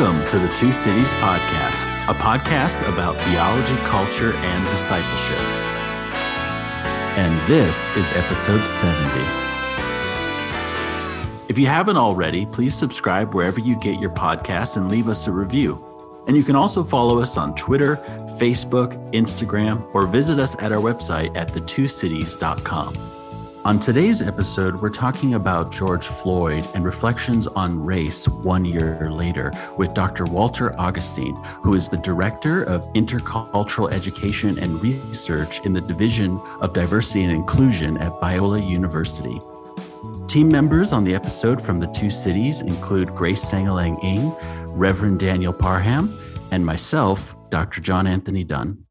Welcome to the Two Cities Podcast, a podcast about theology, culture, and discipleship. And this is episode 70. If you haven't already, please subscribe wherever you get your podcast and leave us a review. And you can also follow us on Twitter, Facebook, Instagram, or visit us at our website at thetwocities.com. On today's episode, we're talking about George Floyd and reflections on race one year later with Dr. Walter Augustine, who is the Director of Intercultural Education and Research in the Division of Diversity and Inclusion at Biola University. Team members on the episode from the two cities include Grace Sangalang Ing, Reverend Daniel Parham, and myself, Dr. John Anthony Dunn.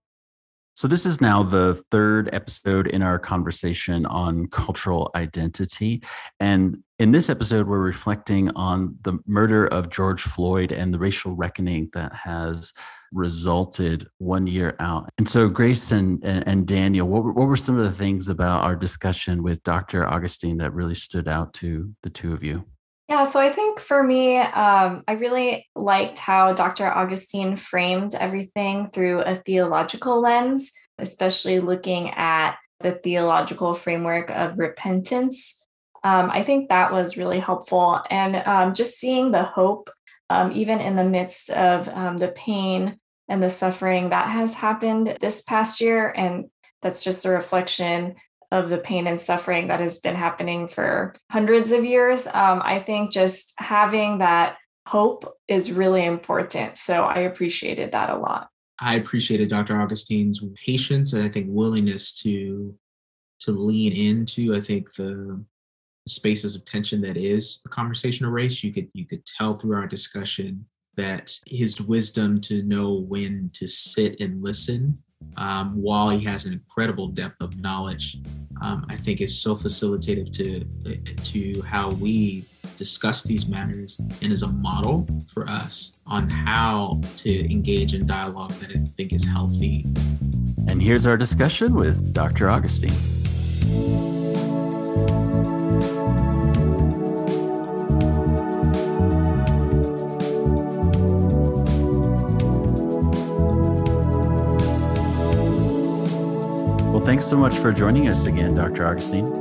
So, this is now the third episode in our conversation on cultural identity. And in this episode, we're reflecting on the murder of George Floyd and the racial reckoning that has resulted one year out. And so, Grace and, and Daniel, what what were some of the things about our discussion with Dr. Augustine that really stood out to the two of you? Yeah, so I think for me, um, I really liked how Dr. Augustine framed everything through a theological lens, especially looking at the theological framework of repentance. Um, I think that was really helpful. And um, just seeing the hope, um, even in the midst of um, the pain and the suffering that has happened this past year. And that's just a reflection of the pain and suffering that has been happening for hundreds of years. Um, I think just having that hope is really important. So I appreciated that a lot. I appreciated Dr. Augustine's patience and I think willingness to to lean into I think the spaces of tension that is the conversation of race. You could you could tell through our discussion that his wisdom to know when to sit and listen um, while he has an incredible depth of knowledge, um, I think is so facilitative to to how we discuss these matters and is a model for us on how to engage in dialogue that I think is healthy. And here's our discussion with Dr. Augustine. Thanks so much for joining us again, Dr. Augustine.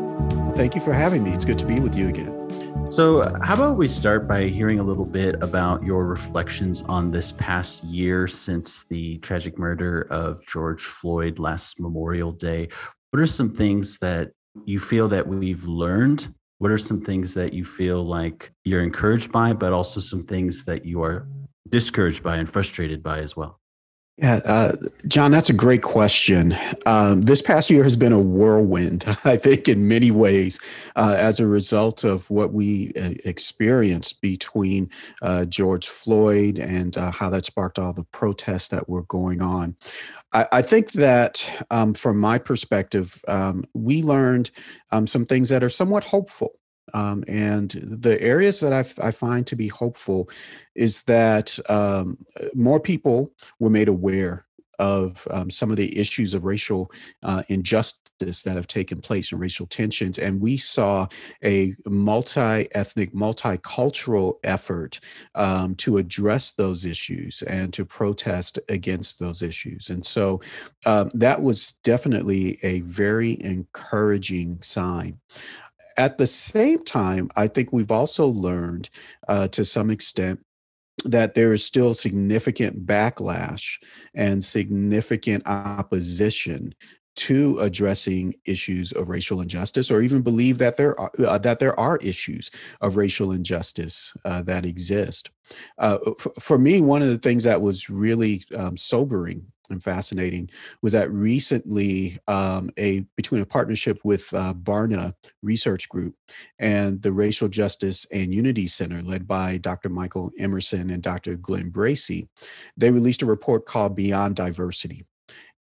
Thank you for having me. It's good to be with you again. So, how about we start by hearing a little bit about your reflections on this past year since the tragic murder of George Floyd last Memorial Day? What are some things that you feel that we've learned? What are some things that you feel like you're encouraged by, but also some things that you are discouraged by and frustrated by as well? Yeah, uh, John, that's a great question. Um, this past year has been a whirlwind, I think, in many ways, uh, as a result of what we uh, experienced between uh, George Floyd and uh, how that sparked all the protests that were going on. I, I think that, um, from my perspective, um, we learned um, some things that are somewhat hopeful. Um, and the areas that I, find to be hopeful is that um, more people were made aware of um, some of the issues of racial uh, injustice that have taken place and racial tensions. And we saw a multi ethnic, multicultural effort um, to address those issues and to protest against those issues. And so um, that was definitely a very encouraging sign. At the same time, I think we've also learned uh, to some extent that there is still significant backlash and significant opposition to addressing issues of racial injustice, or even believe that there are uh, that there are issues of racial injustice uh, that exist. Uh, f- for me, one of the things that was really um, sobering and fascinating was that recently um, a between a partnership with uh, Barna Research Group and the Racial Justice and Unity Center, led by Dr. Michael Emerson and Dr. Glenn Bracey, they released a report called Beyond Diversity.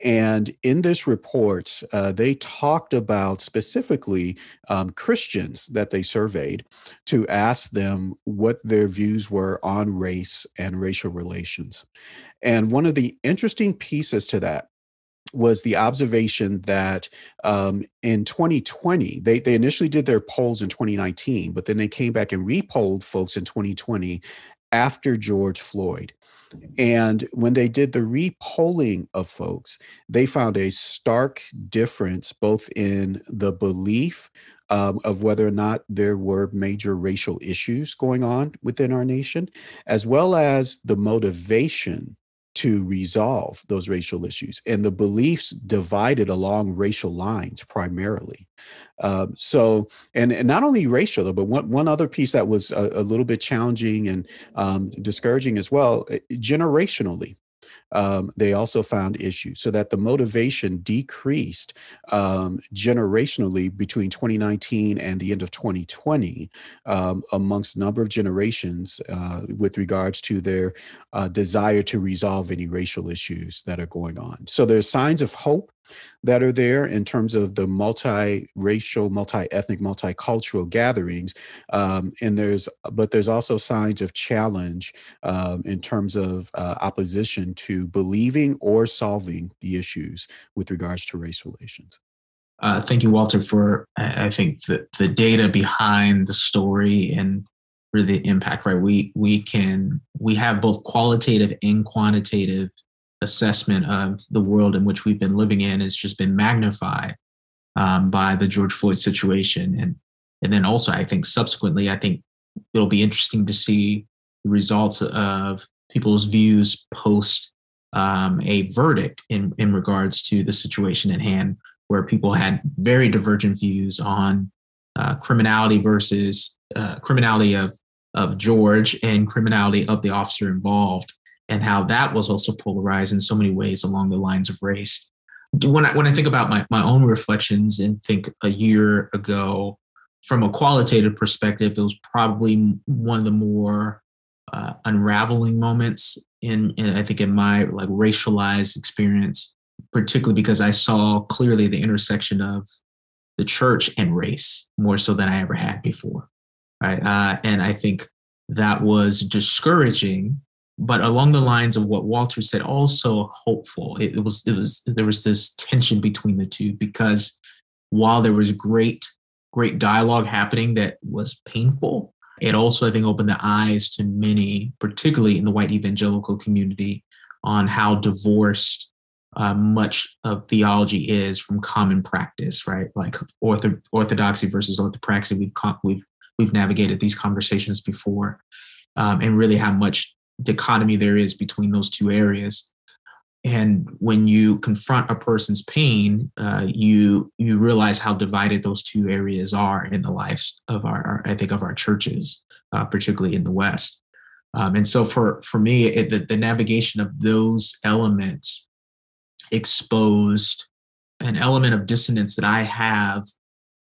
And in this report, uh, they talked about specifically um, Christians that they surveyed to ask them what their views were on race and racial relations. And one of the interesting pieces to that was the observation that um, in 2020, they, they initially did their polls in 2019, but then they came back and repolled folks in 2020 after George Floyd. And when they did the repolling of folks, they found a stark difference both in the belief um, of whether or not there were major racial issues going on within our nation, as well as the motivation to resolve those racial issues. And the beliefs divided along racial lines primarily. Um, so, and, and not only racial, though, but one, one other piece that was a, a little bit challenging and um, discouraging as well, eh, generationally um, they also found issues so that the motivation decreased um, generationally between 2019 and the end of 2020 um, amongst a number of generations uh, with regards to their uh, desire to resolve any racial issues that are going on. So there's signs of hope that are there in terms of the multi-racial, multi-ethnic, multicultural gatherings, um, and there's but there's also signs of challenge um, in terms of uh, opposition to believing or solving the issues with regards to race relations. Uh, thank you, Walter, for I think the the data behind the story and really the impact. Right, we we can we have both qualitative and quantitative assessment of the world in which we've been living in has just been magnified um, by the George Floyd situation, and and then also I think subsequently I think it'll be interesting to see the results of people's views post um, a verdict in in regards to the situation at hand, where people had very divergent views on uh, criminality versus uh, criminality of of George and criminality of the officer involved and how that was also polarized in so many ways along the lines of race. When I, when I think about my, my own reflections and think a year ago, from a qualitative perspective, it was probably one of the more uh, unraveling moments in, in, I think in my like racialized experience, particularly because I saw clearly the intersection of the church and race more so than I ever had before, right? Uh, and I think that was discouraging but along the lines of what Walter said, also hopeful. It, it, was it was there was this tension between the two because while there was great great dialogue happening that was painful, it also I think opened the eyes to many, particularly in the white evangelical community, on how divorced uh, much of theology is from common practice, right? Like ortho, orthodoxy versus orthopraxy. We've we've we've navigated these conversations before, um, and really how much dichotomy there is between those two areas. And when you confront a person's pain uh, you you realize how divided those two areas are in the lives of our, i think of our churches uh, particularly in the west. Um, and so for for me it, the, the navigation of those elements exposed an element of dissonance that i have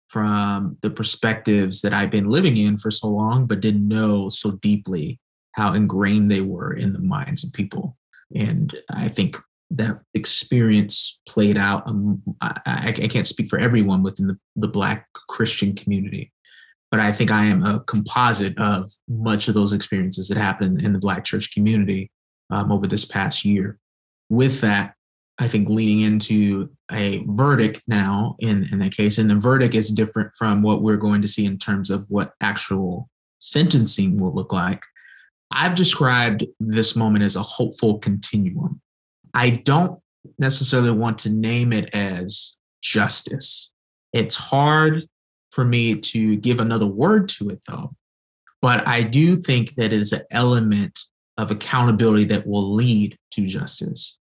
from the perspectives that i've been living in for so long but didn't know so deeply how ingrained they were in the minds of people. And I think that experience played out. Um, I, I, can't speak for everyone within the, the Black Christian community, but I think I am a composite of much of those experiences that happened in the Black church community um, over this past year. With that, I think leading into a verdict now in, in that case, and the verdict is different from what we're going to see in terms of what actual sentencing will look like. I've described this moment as a hopeful continuum. I don't necessarily want to name it as justice. It's hard for me to give another word to it, though. But I do think that it is an element of accountability that will lead to justice.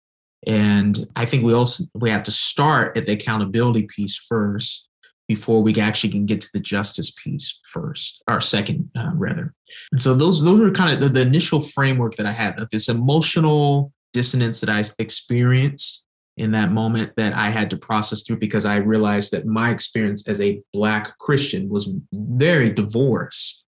And I think we also we have to start at the accountability piece first before we actually can get to the justice piece first or second uh, rather. And so those those are kind of the, the initial framework that i had of this emotional dissonance that i experienced in that moment that i had to process through because i realized that my experience as a black christian was very divorced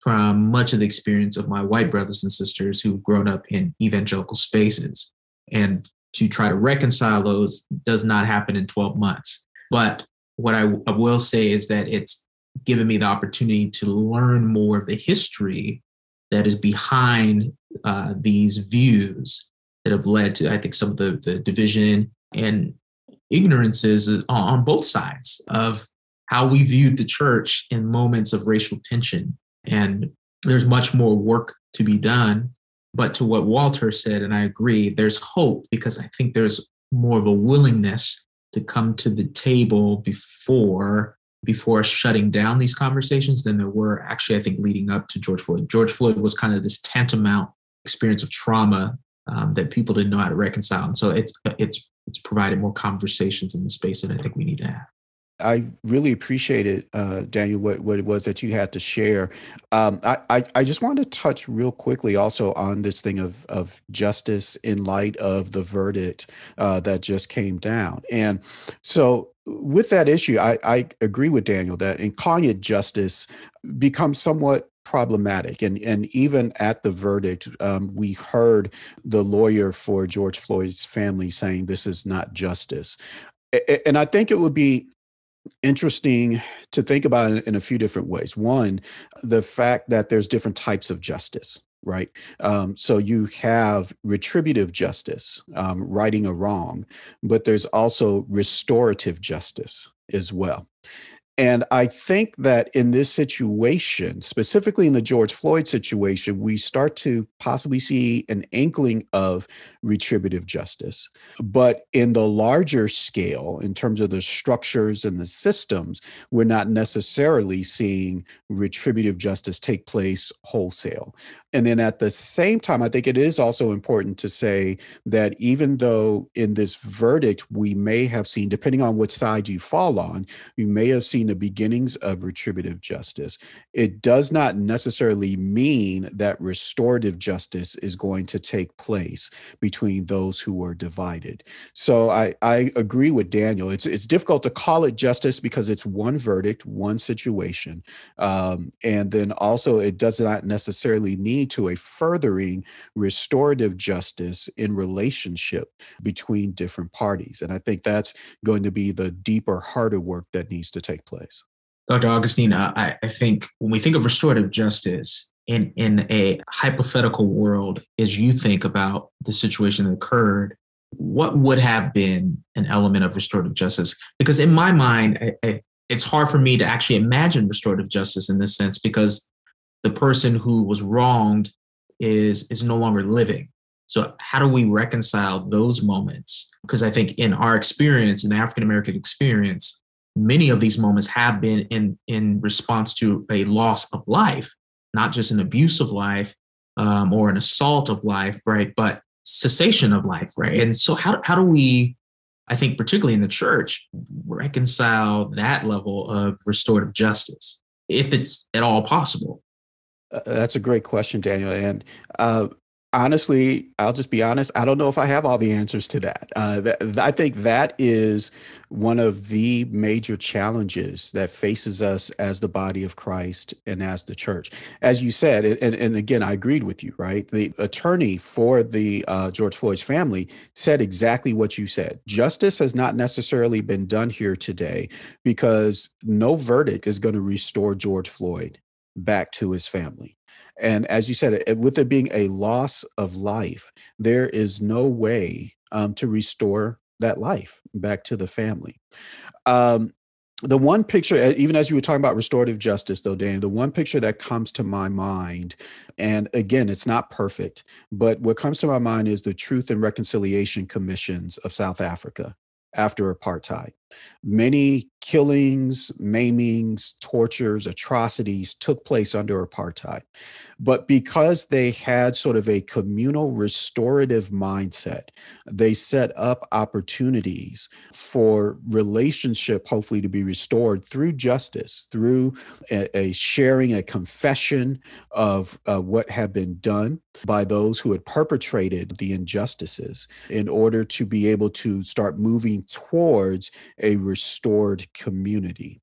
from much of the experience of my white brothers and sisters who've grown up in evangelical spaces. And to try to reconcile those does not happen in 12 months. But what I, I will say is that it's given me the opportunity to learn more of the history that is behind uh, these views that have led to, I think, some of the, the division and ignorances on both sides of how we viewed the church in moments of racial tension. And there's much more work to be done. But to what Walter said, and I agree, there's hope because I think there's more of a willingness to come to the table before before shutting down these conversations than there were actually, I think, leading up to George Floyd. George Floyd was kind of this tantamount experience of trauma um, that people didn't know how to reconcile. And so it's it's it's provided more conversations in the space that I think we need to have. I really appreciated, uh, Daniel, what, what it was that you had to share. Um, I, I, I, just wanted to touch real quickly also on this thing of, of justice in light of the verdict uh, that just came down. And so, with that issue, I, I agree with Daniel that in it justice becomes somewhat problematic. And, and even at the verdict, um, we heard the lawyer for George Floyd's family saying this is not justice. And I think it would be interesting to think about it in a few different ways. One, the fact that there's different types of justice right? Um, so you have retributive justice, um, righting a wrong, but there's also restorative justice as well. And I think that in this situation, specifically in the George Floyd situation, we start to possibly see an inkling of retributive justice. But in the larger scale, in terms of the structures and the systems, we're not necessarily seeing retributive justice take place wholesale. And then at the same time, I think it is also important to say that even though in this verdict, we may have seen, depending on which side you fall on, you may have seen the beginnings of retributive justice. It does not necessarily mean that restorative justice is going to take place between those who are divided. So I, I agree with Daniel. It's it's difficult to call it justice because it's one verdict, one situation, um, and then also it does not necessarily need to a furthering restorative justice in relationship between different parties. And I think that's going to be the deeper, harder work that needs to take place. Dr. Augustine, I, I think when we think of restorative justice in, in a hypothetical world, as you think about the situation that occurred, what would have been an element of restorative justice? Because in my mind, I, I, it's hard for me to actually imagine restorative justice in this sense because the person who was wronged is is no longer living. So how do we reconcile those moments? Because I think in our experience, in the African American experience, many of these moments have been in in response to a loss of life, not just an abuse of life um, or an assault of life, right? But cessation of life, right? And so how how do we, I think, particularly in the church, reconcile that level of restorative justice, if it's at all possible? Uh, that's a great question, Daniel. And uh, honestly, I'll just be honest. I don't know if I have all the answers to that. Uh, I think that is one of the major challenges that faces us as the body of Christ and as the church. As you said, and, and again, I agreed with you, right? The attorney for the uh, George Floyd's family said exactly what you said. Justice has not necessarily been done here today because no verdict is going to restore George Floyd back to his family. And as you said, with it being a loss of life, there is no way um, to restore that life back to the family. Um, the one picture, even as you were talking about restorative justice, though, Dan, the one picture that comes to my mind, and again, it's not perfect, but what comes to my mind is the Truth and Reconciliation Commissions of South Africa after apartheid. Many killings, maimings, tortures, atrocities took place under apartheid. But because they had sort of a communal restorative mindset, they set up opportunities for relationship, hopefully, to be restored through justice, through a, a sharing, a confession of uh, what had been done by those who had perpetrated the injustices in order to be able to start moving towards a restored community.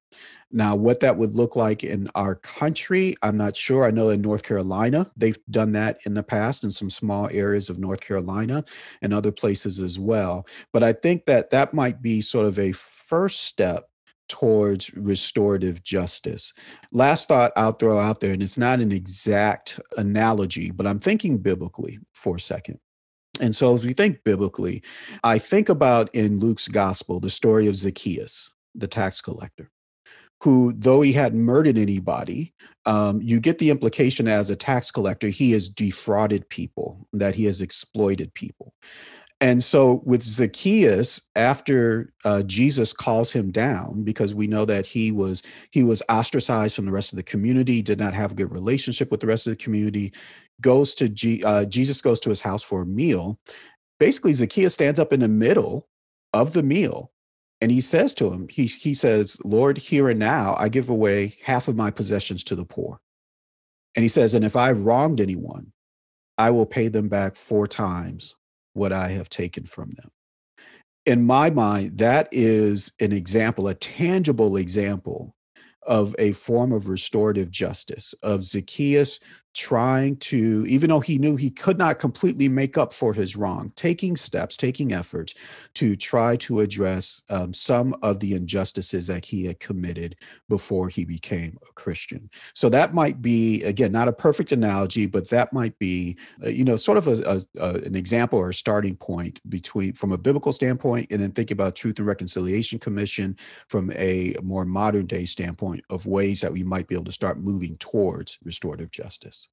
Now, what that would look like in our country, I'm not sure. I know in North Carolina, they've done that in the past in some small areas of North Carolina and other places as well. But I think that that might be sort of a first step towards restorative justice. Last thought I'll throw out there, and it's not an exact analogy, but I'm thinking biblically for a second. And so, as we think biblically, I think about in Luke's gospel the story of Zacchaeus, the tax collector who, though he hadn't murdered anybody, um, you get the implication as a tax collector, he has defrauded people, that he has exploited people. And so with Zacchaeus, after uh, Jesus calls him down, because we know that he was he was ostracized from the rest of the community, did not have a good relationship with the rest of the community, goes to G, uh, Jesus goes to his house for a meal. Basically, Zacchaeus stands up in the middle of the meal, and he says to him, he he says, "Lord, here and now, I give away half of my possessions to the poor." And he says, "And if I've wronged anyone, I will pay them back four times what I have taken from them. In my mind, that is an example, a tangible example of a form of restorative justice, of Zacchaeus trying to, even though he knew he could not completely make up for his wrong, taking steps, taking efforts to try to address um, some of the injustices that he had committed before he became a Christian. So that might be, again, not a perfect analogy, but that might be, uh, you know, sort of a, a, a, an example or a starting point between, from a biblical standpoint, and then think about Truth and Reconciliation Commission from a more modern day standpoint of ways that we might be able to start moving towards restorative justice.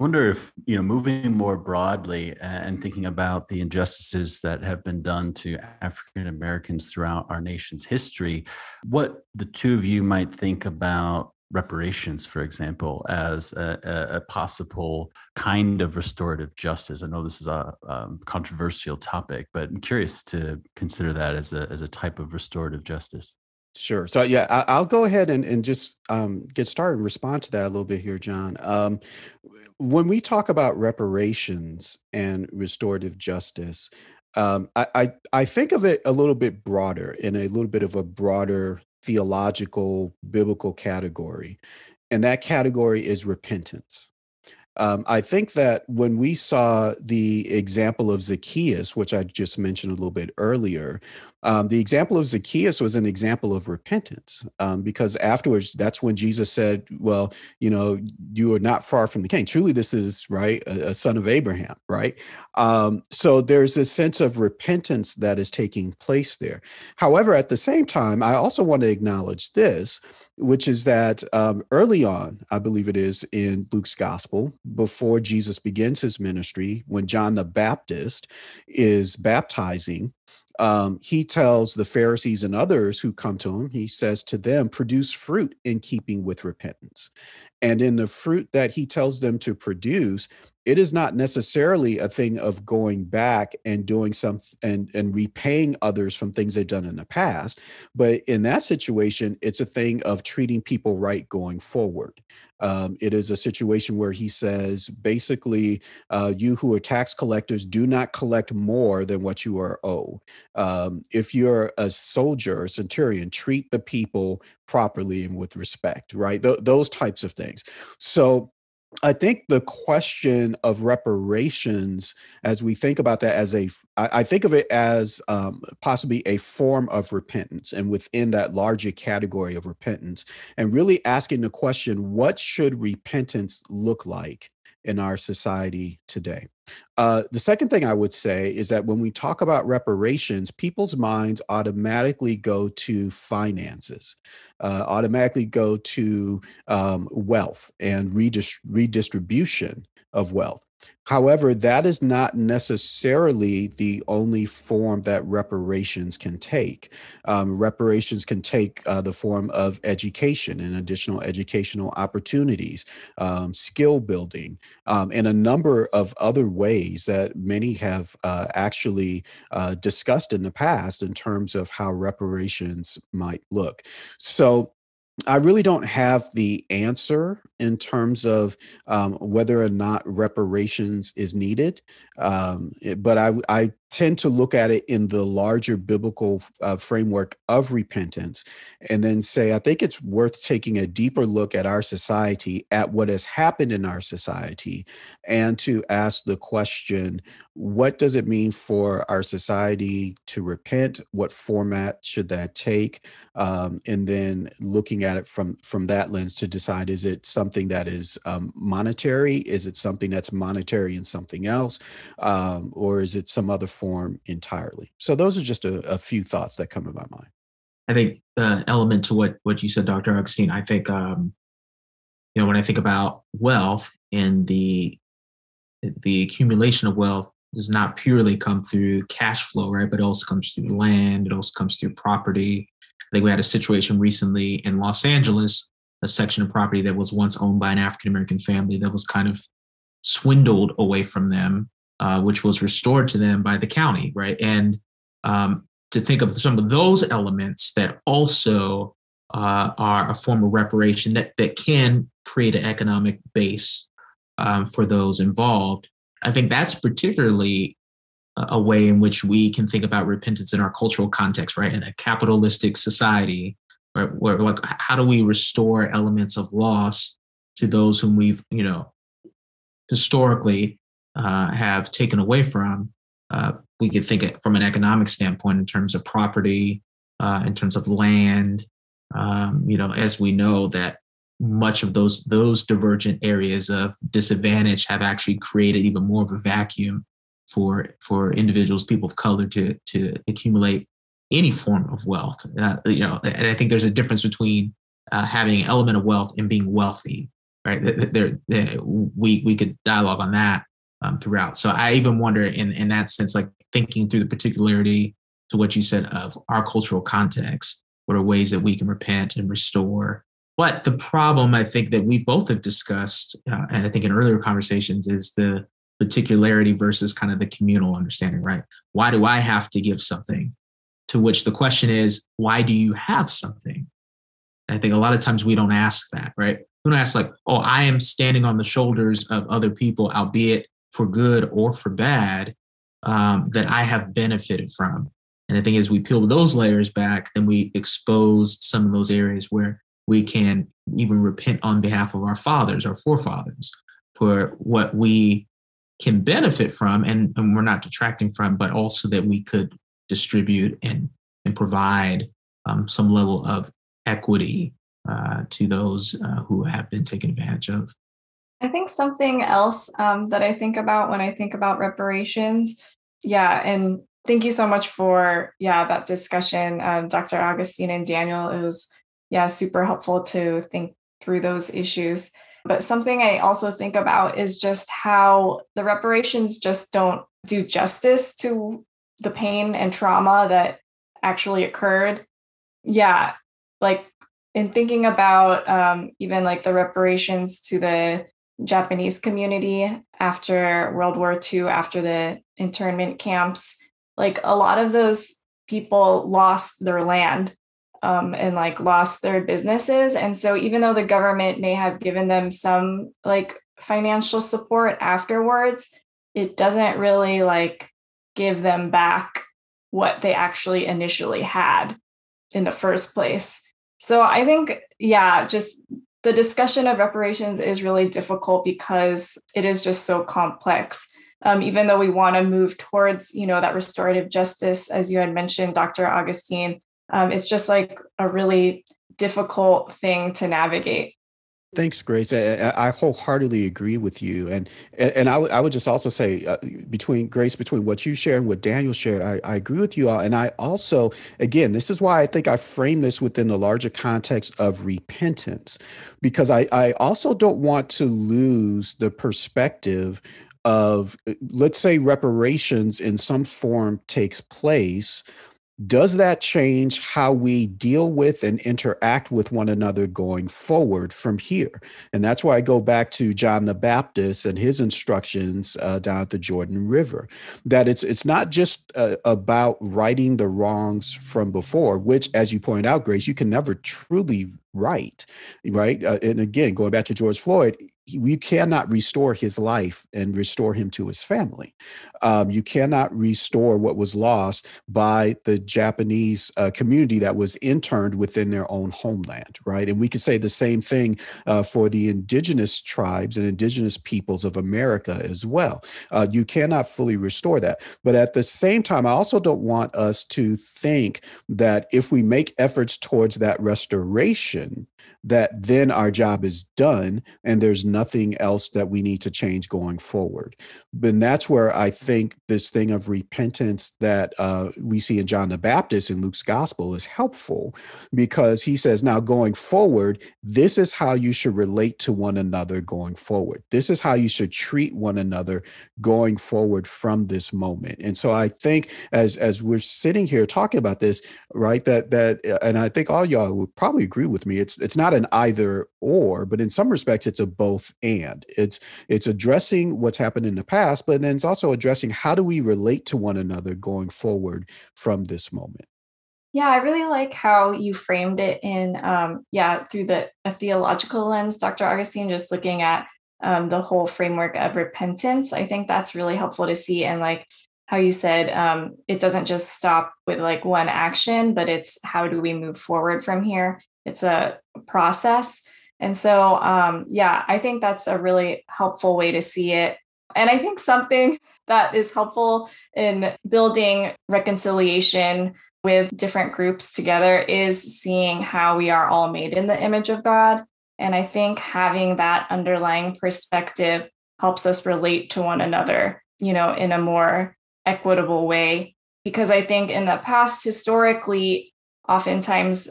I wonder if, you know, moving more broadly and thinking about the injustices that have been done to African Americans throughout our nation's history, what the two of you might think about reparations, for example, as a, a possible kind of restorative justice. I know this is a um, controversial topic, but I'm curious to consider that as a, as a type of restorative justice. Sure. So yeah, I, will go ahead and, and just um, get started and respond to that a little bit here, John. Um, when we talk about reparations and restorative justice, um, I, I, I think of it a little bit broader in a little bit of a broader theological biblical category, and that category is repentance. Um, I think that when we saw the example of Zacchaeus, which I just mentioned a little bit earlier, um, the example of Zacchaeus was an example of repentance um, because afterwards, that's when Jesus said, Well, you know, you are not far from the king. Truly, this is, right, a, a son of Abraham, right? Um, so there's this sense of repentance that is taking place there. However, at the same time, I also want to acknowledge this, which is that um, early on, I believe it is in Luke's gospel, before Jesus begins his ministry, when John the Baptist is baptizing, um, he tells the Pharisees and others who come to him, he says to them, produce fruit in keeping with repentance. And in the fruit that he tells them to produce, it is not necessarily a thing of going back and doing some and and repaying others from things they've done in the past but in that situation it's a thing of treating people right going forward. Um, it is a situation where he says basically uh, you who are tax collectors do not collect more than what you are owed. Um, if you're a soldier or centurion treat the people properly and with respect right? Th- those types of things. So I think the question of reparations, as we think about that as a, I think of it as um, possibly a form of repentance, and within that larger category of repentance, and really asking the question, what should repentance look like in our society today? Uh, the second thing I would say is that when we talk about reparations, people's minds automatically go to finances, uh, automatically go to um, wealth and redist- redistribution of wealth. However, that is not necessarily the only form that reparations can take. Um, reparations can take uh, the form of education and additional educational opportunities, um, skill building, um, and a number of other ways that many have uh, actually uh, discussed in the past in terms of how reparations might look. So, I really don't have the answer in terms of um, whether or not reparations is needed, um, but I, I tend to look at it in the larger biblical uh, framework of repentance and then say, I think it's worth taking a deeper look at our society, at what has happened in our society, and to ask the question what does it mean for our society to repent? What format should that take? Um, and then looking at it from, from that lens to decide is it something that is um, monetary? Is it something that's monetary and something else? Um, or is it some other entirely. So those are just a, a few thoughts that come to my mind. I think uh, element to what what you said, Dr. Augustine. I think um, you know when I think about wealth and the the accumulation of wealth does not purely come through cash flow, right? But it also comes through land. It also comes through property. I think we had a situation recently in Los Angeles, a section of property that was once owned by an African American family that was kind of swindled away from them, uh, which was restored to them by the county, right? And um, to think of some of those elements that also uh, are a form of reparation that, that can create an economic base um, for those involved. I think that's particularly a way in which we can think about repentance in our cultural context, right? In a capitalistic society, right, where like, how do we restore elements of loss to those whom we've, you know, historically uh, have taken away from? Uh, we could think from an economic standpoint in terms of property, uh, in terms of land. Um, you know, as we know that much of those those divergent areas of disadvantage have actually created even more of a vacuum for for individuals, people of color, to to accumulate any form of wealth. Uh, you know, and I think there's a difference between uh, having an element of wealth and being wealthy, right? There, there, we we could dialogue on that um, throughout. So I even wonder, in in that sense, like thinking through the particularity to what you said of our cultural context, what are ways that we can repent and restore but the problem I think that we both have discussed, uh, and I think in earlier conversations, is the particularity versus kind of the communal understanding, right? Why do I have to give something? To which the question is, why do you have something? And I think a lot of times we don't ask that, right? We don't ask, like, oh, I am standing on the shoulders of other people, albeit for good or for bad, um, that I have benefited from. And I think as we peel those layers back, then we expose some of those areas where we can even repent on behalf of our fathers, our forefathers, for what we can benefit from and, and we're not detracting from, but also that we could distribute and, and provide um, some level of equity uh, to those uh, who have been taken advantage of. I think something else um, that I think about when I think about reparations, yeah, and thank you so much for yeah that discussion, um, Dr. Augustine and Daniel. It was yeah, super helpful to think through those issues. But something I also think about is just how the reparations just don't do justice to the pain and trauma that actually occurred. Yeah, like in thinking about um, even like the reparations to the Japanese community after World War II, after the internment camps, like a lot of those people lost their land um, and like lost their businesses. And so even though the government may have given them some like financial support afterwards, it doesn't really like give them back what they actually initially had in the first place. So I think, yeah, just the discussion of reparations is really difficult because it is just so complex. Um, even though we want to move towards, you know, that restorative justice, as you had mentioned, Dr. Augustine, um, it's just like a really difficult thing to navigate. Thanks, Grace. I, I, wholeheartedly agree with you, and and I, w- I would just also say uh, between Grace, between what you shared and what Daniel shared, I, I agree with you all, and I also, again, this is why I think I frame this within the larger context of repentance, because I I also don't want to lose the perspective of let's say reparations in some form takes place does that change how we deal with and interact with one another going forward from here? And that's why I go back to John the Baptist and his instructions uh, down at the Jordan River. That it's it's not just uh, about righting the wrongs from before, which, as you point out, Grace, you can never truly right right uh, and again going back to george floyd we cannot restore his life and restore him to his family. Um, you cannot restore what was lost by the Japanese uh, community that was interned within their own homeland, right? And we could say the same thing uh, for the indigenous tribes and indigenous peoples of America as well. Uh, you cannot fully restore that. But at the same time, I also don't want us to think that if we make efforts towards that restoration, that then our job is done and there's nothing else that we need to change going forward. And that's where I think this thing of repentance that uh, we see in John the Baptist in Luke's gospel is helpful because he says, now going forward, this is how you should relate to one another going forward. This is how you should treat one another going forward from this moment. And so I think as as we're sitting here talking about this, right, that that and I think all y'all would probably agree with me. It's it's not an either or, but in some respects it's a both and. It's it's addressing what's happened in the past, but then it's also addressing how do we relate to one another going forward from this moment. Yeah, I really like how you framed it in, um, yeah, through the a theological lens, Dr. Augustine, just looking at um, the whole framework of repentance. I think that's really helpful to see. And like how you said, um, it doesn't just stop with like one action, but it's how do we move forward from here? It's a process. And so, um, yeah, I think that's a really helpful way to see it. And I think something that is helpful in building reconciliation with different groups together is seeing how we are all made in the image of God. And I think having that underlying perspective helps us relate to one another, you know, in a more equitable way. Because I think in the past, historically, oftentimes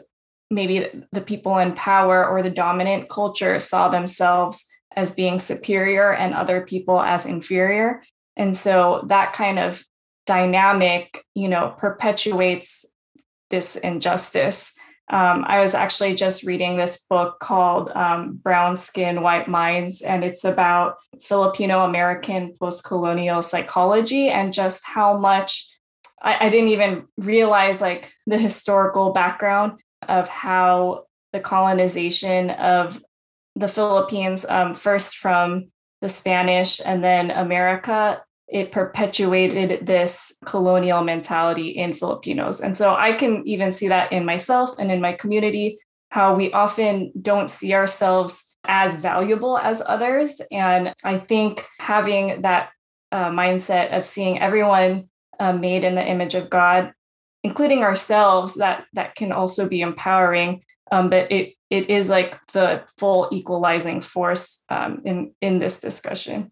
maybe the people in power or the dominant culture saw themselves as being superior and other people as inferior. And so that kind of dynamic, you know, perpetuates this injustice. Um, I was actually just reading this book called um, Brown Skin, White Minds, and it's about Filipino American post colonial psychology and just how much I, I, didn't even realize like the historical background of how the colonization of the Philippines, um, first from the Spanish and then America, it perpetuated this colonial mentality in Filipinos. And so I can even see that in myself and in my community, how we often don't see ourselves as valuable as others. And I think having that uh, mindset of seeing everyone uh, made in the image of God, including ourselves, that that can also be empowering. Um, but it it is like the full equalizing force um, in in this discussion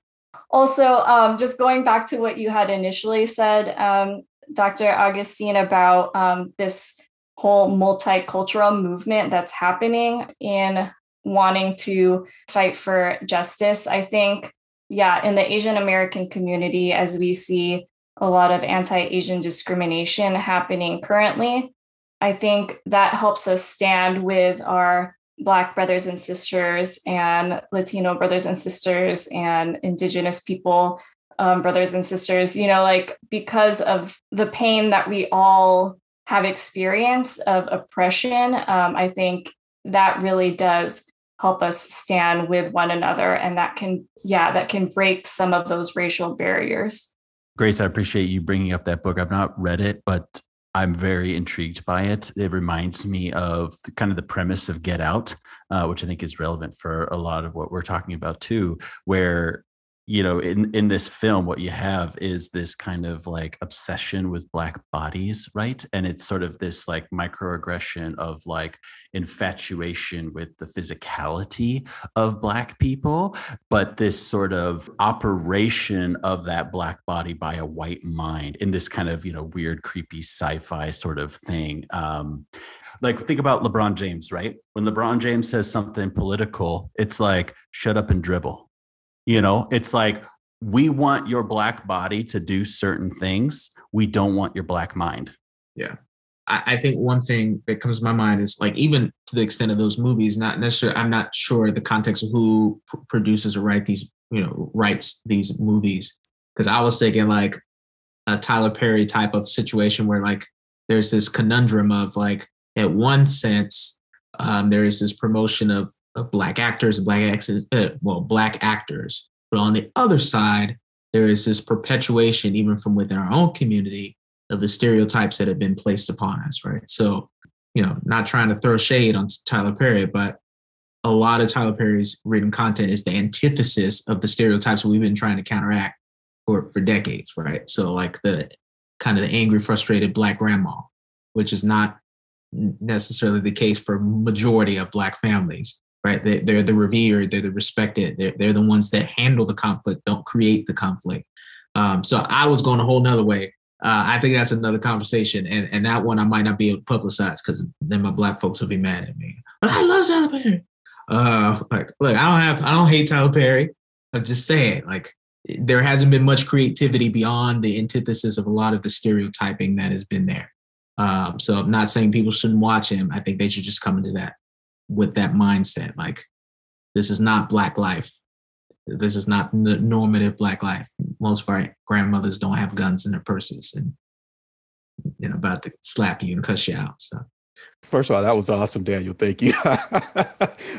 also, um, just going back to what you had initially said, um, Dr. Augustine, about um, this whole multicultural movement that's happening in wanting to fight for justice. I think, yeah, in the Asian American community, as we see a lot of anti Asian discrimination happening currently, I think that helps us stand with our Black brothers and sisters and Latino brothers and sisters and Indigenous people, um, brothers and sisters, you know, like because of the pain that we all have experienced of oppression, um, I think that really does help us stand with one another. And that can, yeah, that can break some of those racial barriers. Grace, I appreciate you bringing up that book. I've not read it, but I'm very intrigued by it. It reminds me of the, kind of the premise of Get Out, uh, which I think is relevant for a lot of what we're talking about too, where you know in in this film what you have is this kind of like obsession with black bodies right? And it's sort of this like microaggression of like infatuation with the physicality of black people but this sort of operation of that black body by a white mind in this kind of you know weird creepy sci-fi sort of thing. Um like think about lebron james right? When lebron james says something political it's like shut up and dribble you know, it's like we want your black body to do certain things. We don't want your black mind. Yeah. I, I think one thing that comes to my mind is like even to the extent of those movies, not necessarily I'm not sure the context of who pr- produces or write these, you know, writes these movies. Cause I was thinking like a Tyler Perry type of situation where like there's this conundrum of like at one sense, um, there is this promotion of black actors, black actors, uh, well, black actors. But on the other side, there is this perpetuation, even from within our own community, of the stereotypes that have been placed upon us, right? So, you know, not trying to throw shade on Tyler Perry, but a lot of Tyler Perry's written content is the antithesis of the stereotypes we've been trying to counteract for, for decades, right? So, like the kind of the angry, frustrated black grandma, which is not necessarily the case for majority of black families right? They, they're the revered they're the respected they're, they're the ones that handle the conflict don't create the conflict. Um, so i was going a whole nother way. Uh, i think that's another conversation and, and that one i might not be able to publicize because then my black folks will be mad at me. But i love tyler perry. Uh, like look i don't have i don't hate tyler perry. I'm just saying like there hasn't been much creativity beyond the antithesis of a lot of the stereotyping that has been there. Um, so I'm not saying people shouldn't watch him. I think they should just come into that with that mindset. Like, this is not black life. This is not the normative black life. Most of our grandmothers don't have guns in their purses and you know about to slap you and cuss you out. So First of all, that was awesome, Daniel. Thank you.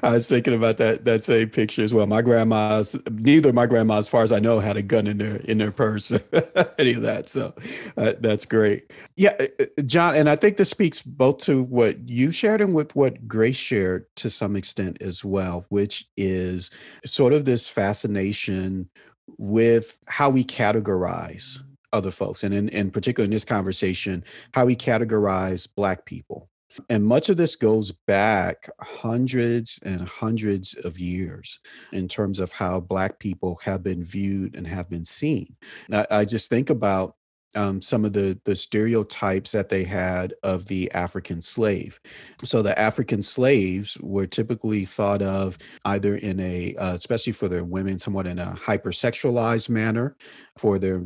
I was thinking about that that same picture as well. My grandma's neither my grandma, as far as I know, had a gun in their in their purse, any of that. So uh, that's great. Yeah, uh, uh, John, and I think this speaks both to what you shared and with what Grace shared to some extent as well, which is sort of this fascination with how we categorize other folks, and in, in particular in this conversation, how we categorize Black people and much of this goes back hundreds and hundreds of years in terms of how Black people have been viewed and have been seen. I, I just think about um, some of the the stereotypes that they had of the African slave. So the African slaves were typically thought of either in a, uh, especially for their women, somewhat in a hypersexualized manner, for their,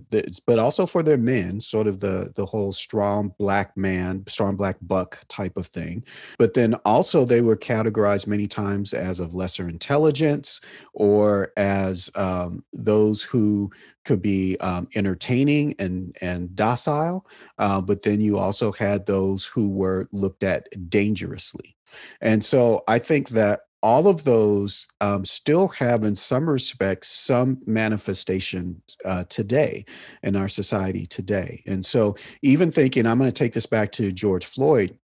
but also for their men, sort of the the whole strong black man, strong black buck type of thing. But then also they were categorized many times as of lesser intelligence or as um, those who could be um, entertaining and and docile, uh, but then you also had those who were looked at dangerously, and so I think that all of those um, still have, in some respects, some manifestation uh, today in our society today. And so, even thinking, I'm going to take this back to George Floyd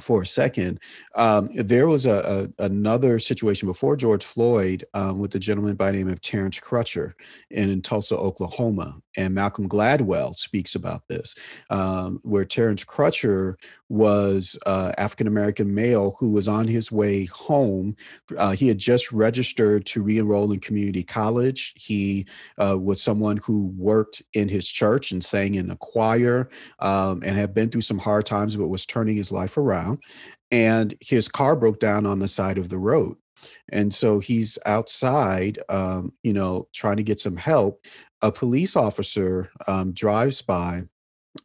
for a second. Um, there was a, a, another situation before George Floyd um, with a gentleman by the name of Terrence Crutcher in, in Tulsa, Oklahoma, and Malcolm Gladwell speaks about this, um, where Terrence Crutcher was uh, African American male who was on his way home. Uh, he had just registered to re-enroll in community college. He uh, was someone who worked in his church and sang in a choir um, and had been through some hard times, but was turning his life around. And his car broke down on the side of the road. And so he's outside, um, you know, trying to get some help. A police officer um, drives by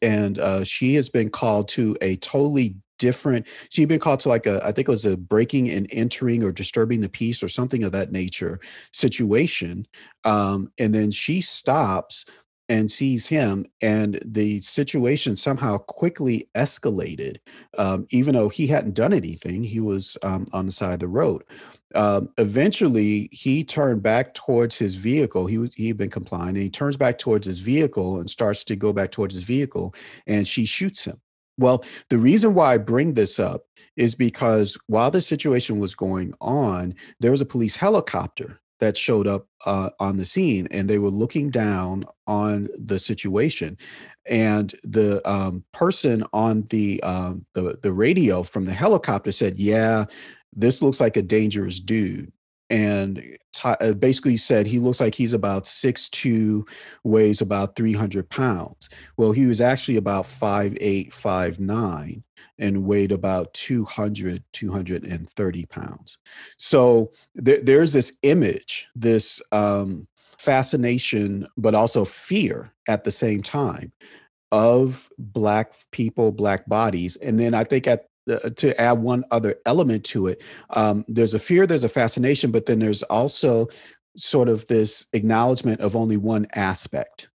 and uh, she has been called to a totally different she'd been called to like a i think it was a breaking and entering or disturbing the peace or something of that nature situation um, and then she stops and sees him and the situation somehow quickly escalated um, even though he hadn't done anything he was um, on the side of the road. Um, eventually he turned back towards his vehicle he he had been complying and he turns back towards his vehicle and starts to go back towards his vehicle and she shoots him. Well, the reason why I bring this up is because while the situation was going on, there was a police helicopter that showed up uh, on the scene and they were looking down on the situation. And the um, person on the, um, the the radio from the helicopter said yeah this looks like a dangerous dude and t- uh, basically said he looks like he's about 6'2 weighs about 300 pounds. Well he was actually about 5'8 5'9 and weighed about 200 230 pounds. So th- there's this image this um, fascination but also fear at the same time of black people black bodies. And then i think at to add one other element to it, um, there's a fear, there's a fascination, but then there's also sort of this acknowledgement of only one aspect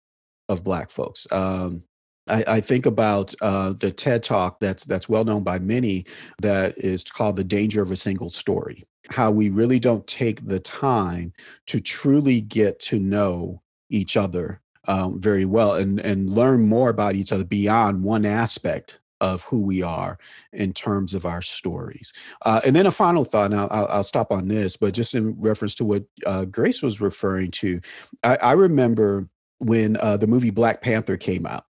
of Black folks. Um, I, I, think about uh, the TED Talk that's that's well known by many that is called "The Danger of a Single Story." How we really don't take the time to truly get to know each other um, very well and and learn more about each other beyond one aspect of who we are in terms of our stories. Uh, and then a final thought, and I'll, I'll, stop on this, but just in reference to what uh, Grace was referring to, I, I remember when uh, the movie Black Panther came out.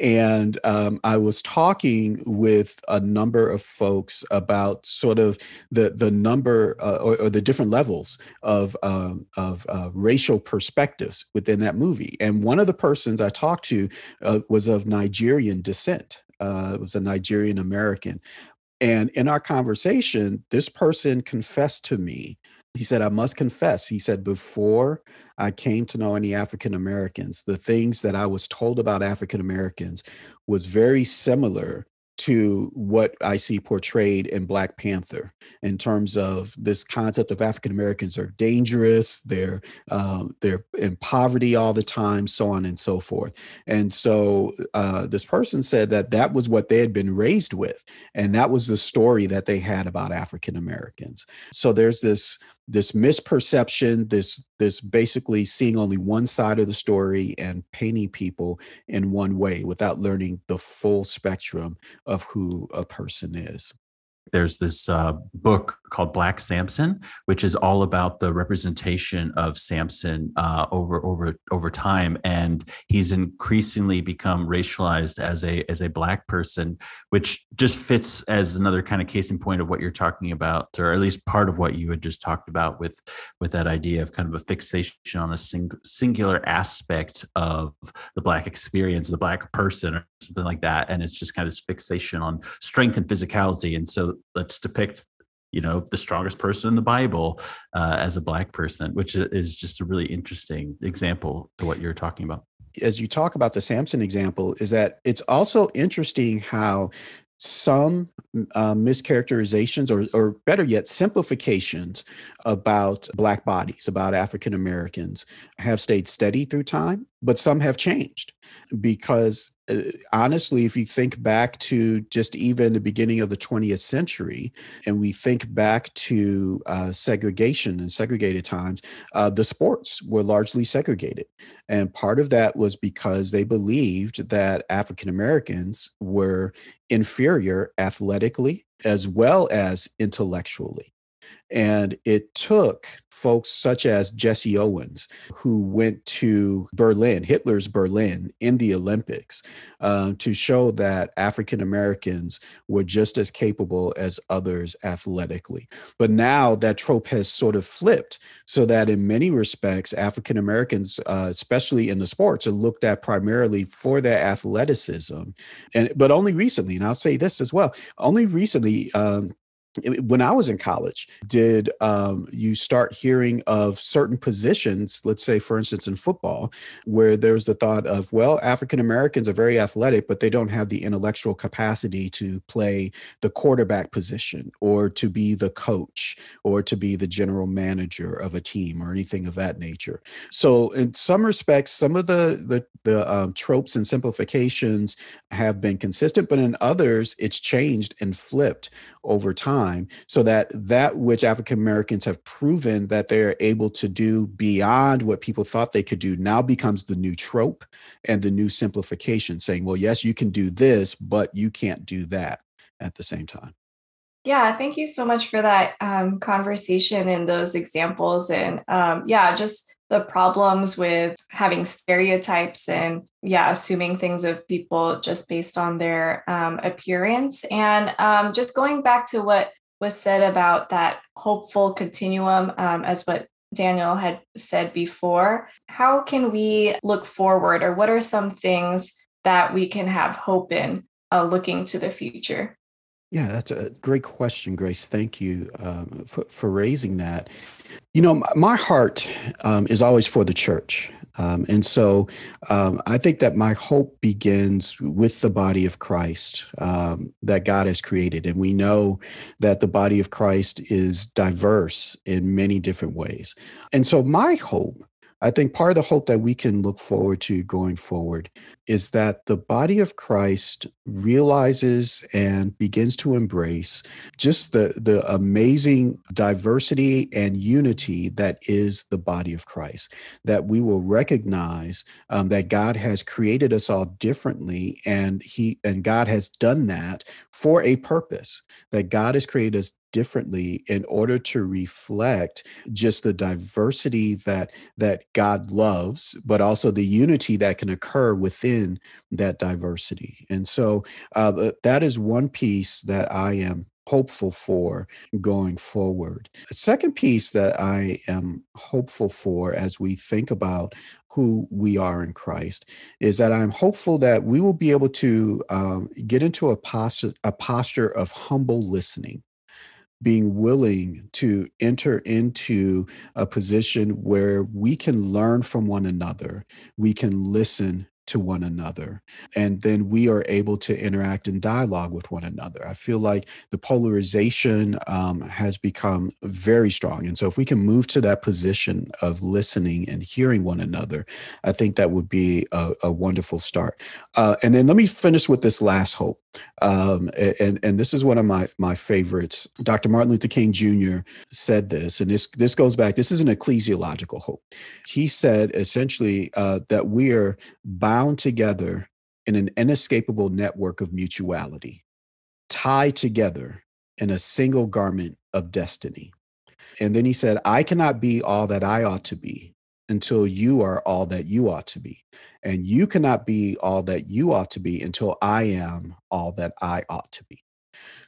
and um, I was talking with a number of folks about sort of the the number uh, or, or, the different levels of um, of uh, racial perspectives within that movie. And one of the persons I talked to uh, was of Nigerian descent. Uh, was a Nigerian American, and in our conversation, this person confessed to me. He said, I must confess, he said, before I came to know any African Americans, the things that I was told about African Americans was very similar to what I see portrayed in Black Panther in terms of this concept of African Americans are dangerous, they're um, they're in poverty all the time, so on and so forth. And so uh, this person said that that was what they had been raised with, and that was the story that they had about African Americans. So there's this this misperception this this basically seeing only one side of the story and painting people in one way without learning the full spectrum of who a person is there's this uh, book called Black Samson, which is all about the representation of Samson uh, over over over time, and he's increasingly become racialized as a as a black person, which just fits as another kind of case in point of what you're talking about, or at least part of what you had just talked about with with that idea of kind of a fixation on a sing, singular aspect of the black experience, the black person, or something like that, and it's just kind of this fixation on strength and physicality, and so let's depict you know the strongest person in the bible uh, as a black person which is just a really interesting example to what you're talking about. As you talk about the samson example is that it's also interesting how some uh, mischaracterizations or, or better yet simplifications about black bodies about african americans have stayed steady through time but some have changed because uh, honestly if you think back to just even the beginning of the 20th century and we think back to uh, segregation and segregated times uh, the sports were largely segregated. And part of that was because they believed that african americans were inferior athletically as well as intellectually and it took folks such as Jesse Owens, who went to Berlin, Hitler's Berlin, in the Olympics, uh, to show that African Americans were just as capable as others athletically. But now that trope has sort of flipped, so that in many respects, African Americans, uh, especially in the sports, are looked at primarily for their athleticism. And but only recently, and I'll say this as well, only recently. Um, when I was in college, did um, you start hearing of certain positions, let's say, for instance, in football, where there's the thought of, well, African Americans are very athletic, but they don't have the intellectual capacity to play the quarterback position or to be the coach or to be the general manager of a team or anything of that nature. So, in some respects, some of the the, the um, tropes and simplifications have been consistent, but in others, it's changed and flipped over time so that that which African Americans have proven that they're able to do beyond what people thought they could do now becomes the new trope and the new simplification saying, well, yes, you can do this, but you can't do that at the same time. Yeah, thank you so much for that um, conversation and those examples. And um, yeah, just the problems with having stereotypes and yeah assuming things of people just based on their um, appearance. And um, just going back to what was said about that hopeful continuum um, as what daniel had said before how can we look forward or what are some things that we can have hope in uh, looking to the future yeah, that's a great question, Grace. Thank you um, for, for, raising that. You know, my heart um, is always for the church. Um, and so um, I think that my hope begins with the body of Christ um, that God has created. And we know that the body of Christ is diverse in many different ways. And so my hope I think part of the hope that we can look forward to going forward is that the body of Christ realizes and begins to embrace just the, the amazing diversity and unity that is the body of Christ. That we will recognize um, that God has created us all differently, and He and God has done that for a purpose. That God has created us differently in order to reflect just the diversity that that God loves, but also the unity that can occur within that diversity. And so uh, that is one piece that I am hopeful for going forward. The second piece that I am hopeful for as we think about who we are in Christ is that I'm hopeful that we will be able to um, get into a, pos- a posture of humble listening being willing to enter into a position where we can learn from one another, we can listen to one another. And then we are able to interact and dialogue with one another. I feel like the polarization um, has become very strong. And so if we can move to that position of listening and hearing one another, I think that would be a, a wonderful start. Uh, and then let me finish with this last hope. Um, and, and this is one of my, my favorites. Dr. Martin Luther King Jr. said this, and this, this goes back, this is an ecclesiological hope. He said essentially uh, that we are bound together in an inescapable network of mutuality, tied together in a single garment of destiny. And then he said, I cannot be all that I ought to be until you are all that you ought to be. And you cannot be all that you ought to be until I am all that I ought to be.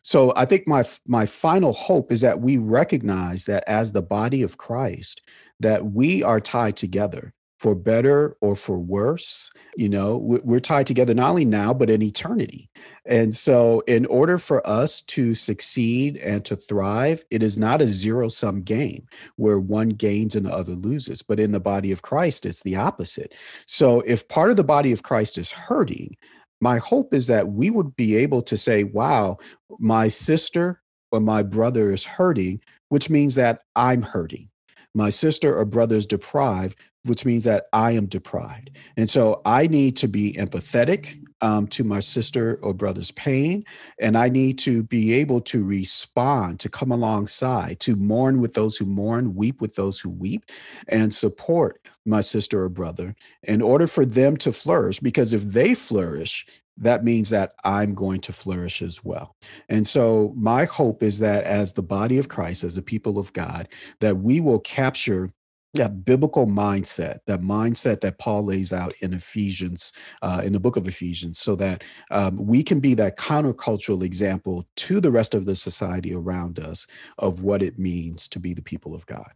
So I think my my final hope is that we recognize that as the body of Christ that we are tied together for better or for worse you know we're tied together not only now but in eternity. And so in order for us to succeed and to thrive it is not a zero sum game where one gains and the other loses but in the body of christ it's the opposite. So if part of the body of christ is hurting my hope is that we would be able to say wow my sister or my brother is hurting which means that i'm hurting my sister or brother is deprived, which means that I am deprived. And so I need to be empathetic um, to my sister or brother's pain. And I need to be able to respond, to come alongside, to mourn with those who mourn, weep with those who weep, and support my sister or brother in order for them to flourish. Because if they flourish, that means that I'm going to flourish as well. And so my hope is that as the body of Christ, as the people of God, that we will capture that biblical mindset, that mindset that Paul lays out in Ephesians, uh, in the book of Ephesians, so that um, we can be that countercultural example to the rest of the society around us of what it means to be the people of God.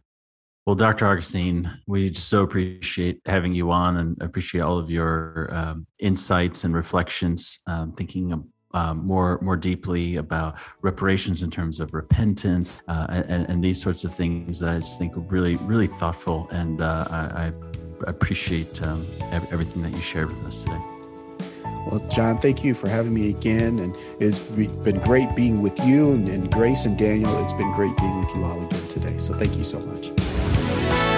Well, Dr. Augustine, we just so appreciate having you on and appreciate all of your um, insights and reflections, um, thinking um, more more deeply about reparations in terms of repentance uh, and, and, these sorts of things that I just think are really really thoughtful, and uh, I, I, appreciate um, everything that you shared with us today. Well, John, thank you for having me again, and it's been great being with you and, and Grace and Daniel. It's been great being with you all again today. So thank you so much.